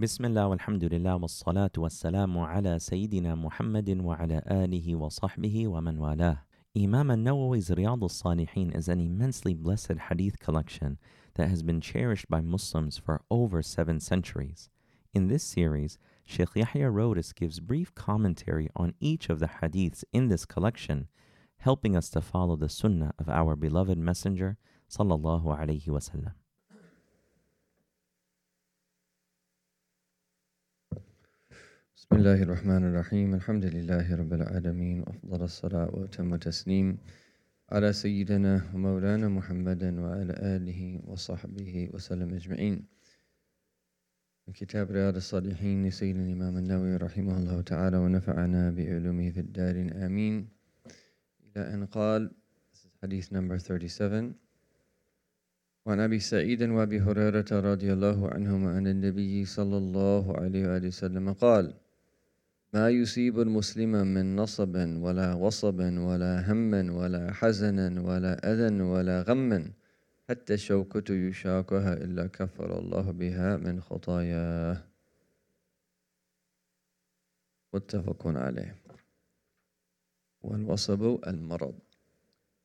بسم الله والحمد لله والصلاة والسلام على سيدنا محمد وعلى آله وصحبه ومن والاه. Imam al-Nawawi's Riyad al-Salihin is an immensely blessed hadith collection that has been cherished by Muslims for over seven centuries. In this series, Sheikh Yahya Rhodus gives brief commentary on each of the hadiths in this collection, helping us to follow the sunnah of our beloved messenger sallallahu alaihi wasallam. بسم الله الرحمن الرحيم الحمد لله رب العالمين أفضل الصلاة وأتم التسليم على سيدنا ومولانا محمد وعلى آله وصحبه وسلم أجمعين كتاب رياض الصالحين لسيد الإمام النووي رحمه الله تعالى ونفعنا بعلومه في الدار آمين إلى أن قال حديث number 37 وعن أبي سعيد وأبي هريرة رضي الله عنهما عن النبي صلى الله عليه وآله وسلم قال ما يصيب المسلم من نصب ولا وصب ولا هم ولا حزن ولا أذى ولا غم حتى الشوكة يشاكها إلا كفر الله بها من خطاياه متفق عليه والوصب المرض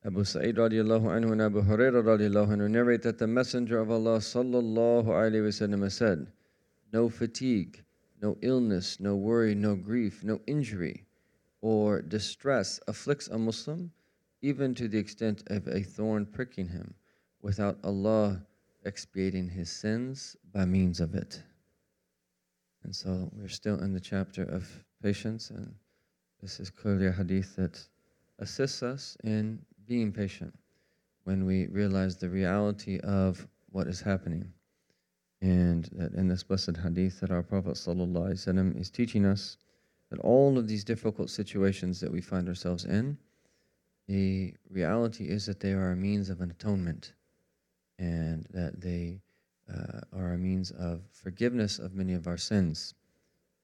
Abu Sa'id radiallahu anhu and Abu Hurairah radiallahu anhu narrate that the Messenger of Allah sallallahu alayhi wasallam said, No fatigue, no illness, no worry, no grief, no injury or distress afflicts a Muslim, even to the extent of a thorn pricking him, without Allah expiating his sins by means of it. And so we're still in the chapter of patience, and this is clearly a hadith that assists us in being patient when we realize the reality of what is happening. And in this blessed hadith that our Prophet ﷺ is teaching us that all of these difficult situations that we find ourselves in, the reality is that they are a means of an atonement and that they uh, are a means of forgiveness of many of our sins.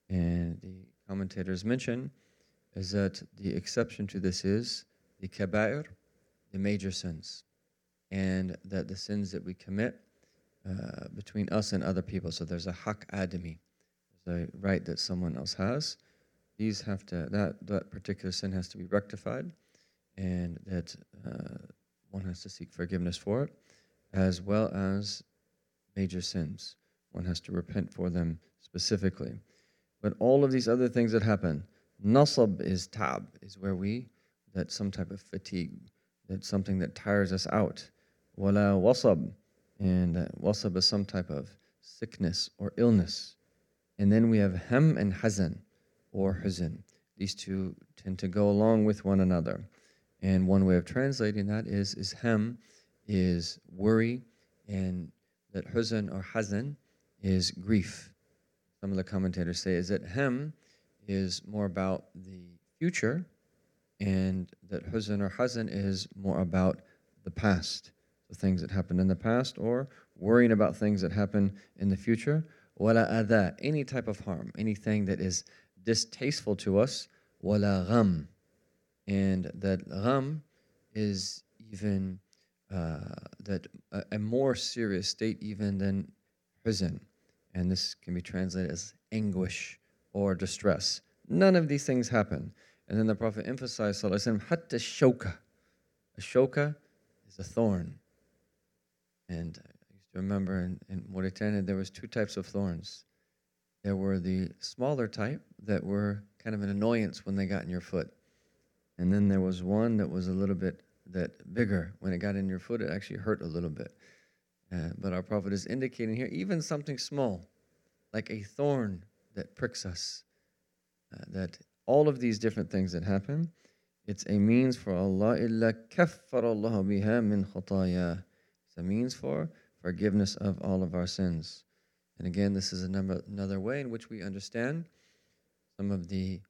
And the commentators mention is that the exception to this is the kaba'ir, the major sins, and that the sins that we commit uh, between us and other people. So there's a haq adami, there's a right that someone else has. These have to that that particular sin has to be rectified, and that uh, one has to seek forgiveness for it, as well as major sins. One has to repent for them specifically. But all of these other things that happen, nasab is tab, is where we that some type of fatigue that's something that tires us out. Wala wasab, and uh, some type of sickness or illness. And then we have hem and hazan, or huzn. These two tend to go along with one another. And one way of translating that is, is hem is worry, and that huzn or hazan is grief. Some of the commentators say is that hem is more about the future, and that huzn or hazan is more about the past, the things that happened in the past, or worrying about things that happen in the future. Wala adha, any type of harm, anything that is distasteful to us. Wala gham, and that gham is even uh, that a, a, more serious state even than huzn, and this can be translated as anguish or distress. None of these things happen. And then the Prophet emphasized, Sallallahu Hatta shoka. A shoka is a thorn. And I used to remember in, in Mauritania there was two types of thorns. There were the smaller type that were kind of an annoyance when they got in your foot. And then there was one that was a little bit that bigger. When it got in your foot, it actually hurt a little bit. Uh, but our Prophet is indicating here even something small, like a thorn that pricks us, uh, that all of these different things that happen, it's a means for Allah illa Allah biha min khataya. It's a means for forgiveness of all of our sins. And again, this is number, another way in which we understand some of the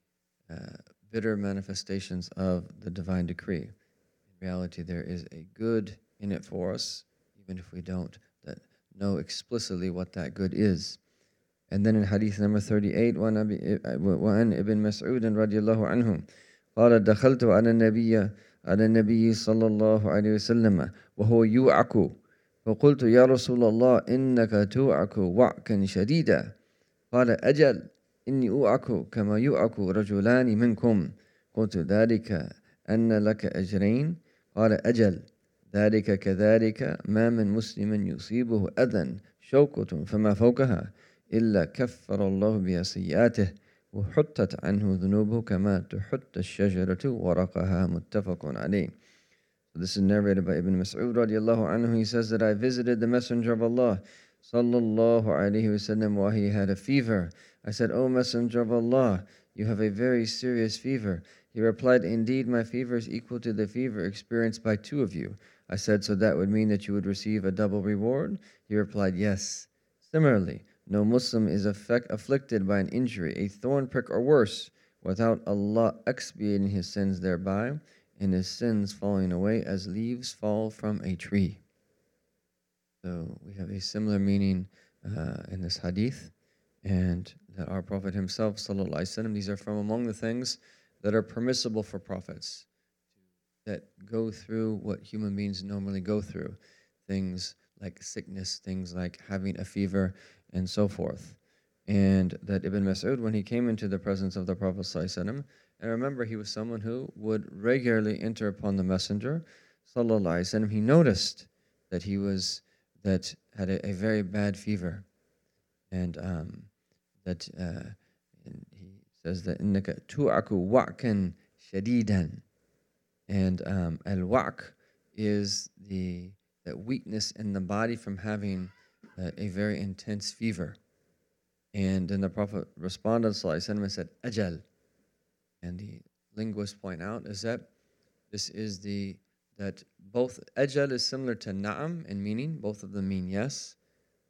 uh, bitter manifestations of the divine decree. In reality, there is a good in it for us, even if we don't that know explicitly what that good is. And then in hadith number 38, وعن ابن مسعود رضي الله عنه قال دخلت على النبي على النبي صلى الله عليه وسلم وهو يوعك. فقلت يا رسول الله إنك توعك وعكا شديدا. قال أجل إني أوعك كما يوعك رجلان منكم. قلت ذلك أن لك أجرين؟ قال أجل ذلك كذلك ما من مسلم يصيبه أذى شوكة فما فوقها إلا كفر الله بها سيئاته. وحطت عنه ذنوبه كما تحط الشجرة ورقها متفق عليه This is narrated by Ibn Mas'ud radiallahu anhu. He says that I visited the Messenger of Allah sallallahu alayhi wasallam while he had a fever. I said, O Messenger of Allah, you have a very serious fever. He replied, Indeed, my fever is equal to the fever experienced by two of you. I said, So that would mean that you would receive a double reward? He replied, Yes. Similarly, no Muslim is affect, afflicted by an injury, a thorn prick or worse, without Allah expiating his sins thereby and his sins falling away as leaves fall from a tree. So we have a similar meaning uh, in this hadith, and that our Prophet himself, وسلم, these are from among the things that are permissible for prophets that go through what human beings normally go through, things like sickness, things like having a fever, and so forth. And that Ibn Mas'ud, when he came into the presence of the Prophet ﷺ, and remember he was someone who would regularly enter upon the Messenger وسلم, he noticed that he was, that had a, a very bad fever. And um, that uh, and he says that in tu'aku wa'kan shadidan. And um, al-wa'k is the that weakness in the body from having uh, a very intense fever. And then the Prophet responded, and said, ajal and the linguists point out is that this is the that both ajal is similar to na'am in meaning, both of them mean yes,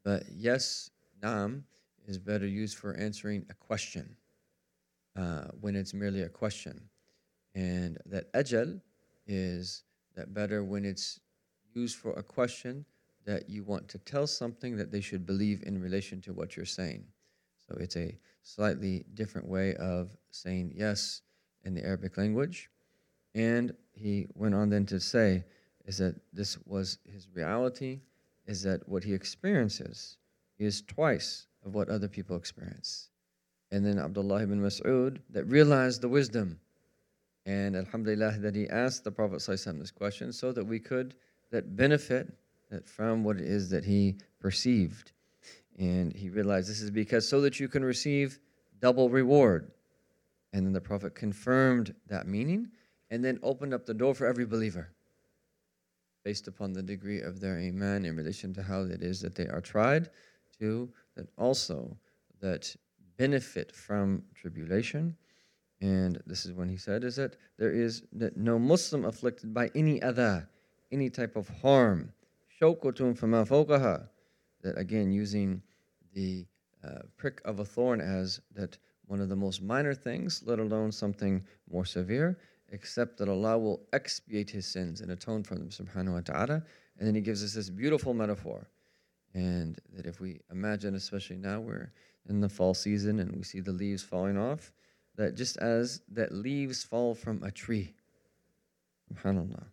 but yes, na'am is better used for answering a question uh, when it's merely a question. And that ajal is that better when it's used for a question that you want to tell something that they should believe in relation to what you're saying. So it's a slightly different way of saying yes in the Arabic language. And he went on then to say, is that this was his reality, is that what he experiences is twice of what other people experience. And then Abdullah ibn Mas'ud that realized the wisdom. And Alhamdulillah that he asked the Prophet this question so that we could that benefit from what it is that he perceived. And he realized this is because so that you can receive double reward. And then the Prophet confirmed that meaning and then opened up the door for every believer based upon the degree of their iman in relation to how it is that they are tried to that also that benefit from tribulation and this is when he said is that there is that no muslim afflicted by any other any type of harm shawkatun fama fawqaha that again using the uh, prick of a thorn as that one of the most minor things, let alone something more severe, except that Allah will expiate his sins and atone for them, subhanahu wa ta'ala. And then he gives us this beautiful metaphor. And that if we imagine, especially now we're in the fall season and we see the leaves falling off, that just as that leaves fall from a tree, subhanAllah,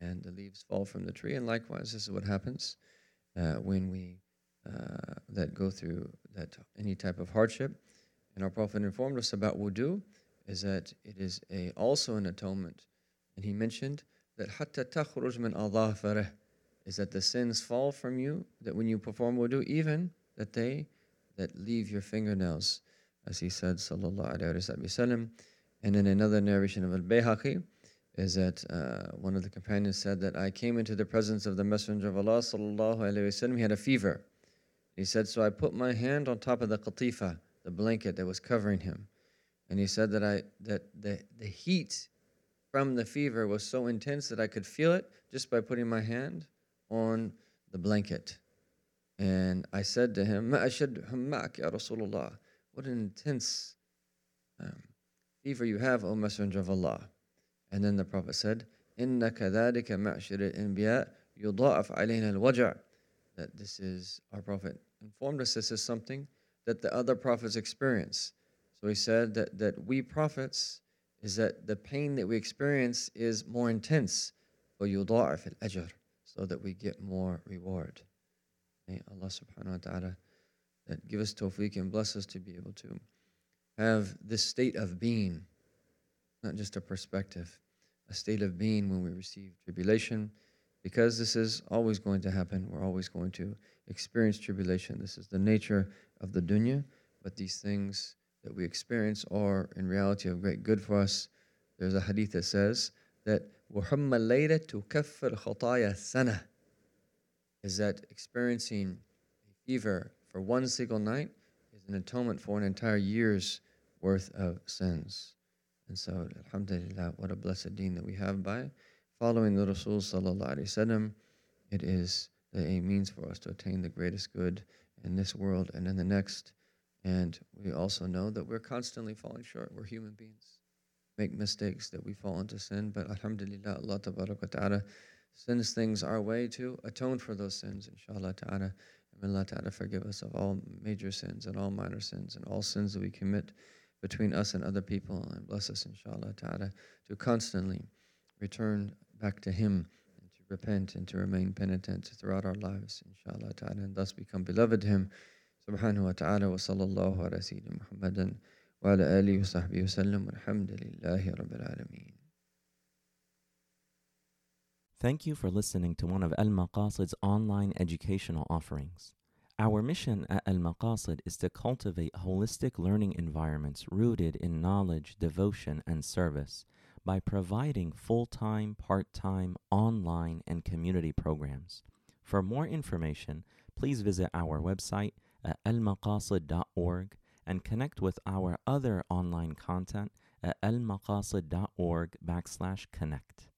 and the leaves fall from the tree. And likewise, this is what happens uh, when we uh, that go through that any type of hardship. And our Prophet informed us about wudu is that it is a also an atonement. And he mentioned that hatta takhruj min adhafarih is that the sins fall from you, that when you perform wudu, even that they that leave your fingernails, as he said, sallallahu alayhi wasallam. And in another narration of al-Bayhaqi, is that uh, one of the companions said that I came into the presence of the Messenger of Allah sallallahu alayhi wasallam. He had a fever, he said, So I put my hand on top of the qatifa, the blanket that was covering him. And he said that I that the, the heat from the fever was so intense that I could feel it just by putting my hand on the blanket. And I said to him, ashad hammak ya Rasulullah. What an intense um, fever you have, O Messenger of Allah. And then the Prophet said, إِنَّ كَذَلِكَ مَعْشِرِ الْإِنْبِيَاءِ يُضَاعَفْ عَلَيْنَا الْوَجَعِ That this is our Prophet informed us this is something that the other prophets experience. So he said that, that we prophets is that the pain that we experience is more intense. So that we get more reward. May Allah subhanahu wa ta'ala that give us tawfiq and bless us to be able to have this state of being, not just a perspective, a state of being when we receive tribulation, because this is always going to happen. We're always going to experience tribulation. This is the nature of the dunya, but these things that we experience are in reality of great good for us. There's a hadith that says that sana is that experiencing a fever for one single night is an atonement for an entire year's worth of sins. And so, alhamdulillah, what a blessed deen that we have by following the Rasul sallallahu alaihi wasallam. It is a means for us to attain the greatest good in this world and in the next. And we also know that we're constantly falling short. We're human beings. Make mistakes that we fall into sin, but alhamdulillah, Allah ta'ala sends things our way to atone for those sins, inshallah ta'ala. And may Allah ta'ala forgive us of all major sins and all minor sins and all sins that we commit between us and other people. And bless us, inshallah ta'ala, to constantly return back to Him and to repent and to remain penitent throughout our lives, inshallah ta'ala, and thus become beloved to Him. Subhanahu wa ta'ala wa sallallahu ala Sayyidina Muhammadan wa ala alihi wa sahbihi wa sallam. Alhamdulillahi rabbil alameen. Thank you for listening to one of Al Maqasid's online educational offerings. Our mission at Al Maqasid is to cultivate holistic learning environments rooted in knowledge, devotion, and service by providing full time, part time, online, and community programs. For more information, please visit our website at almaqasid.org and connect with our other online content at almaqasid.org backslash connect.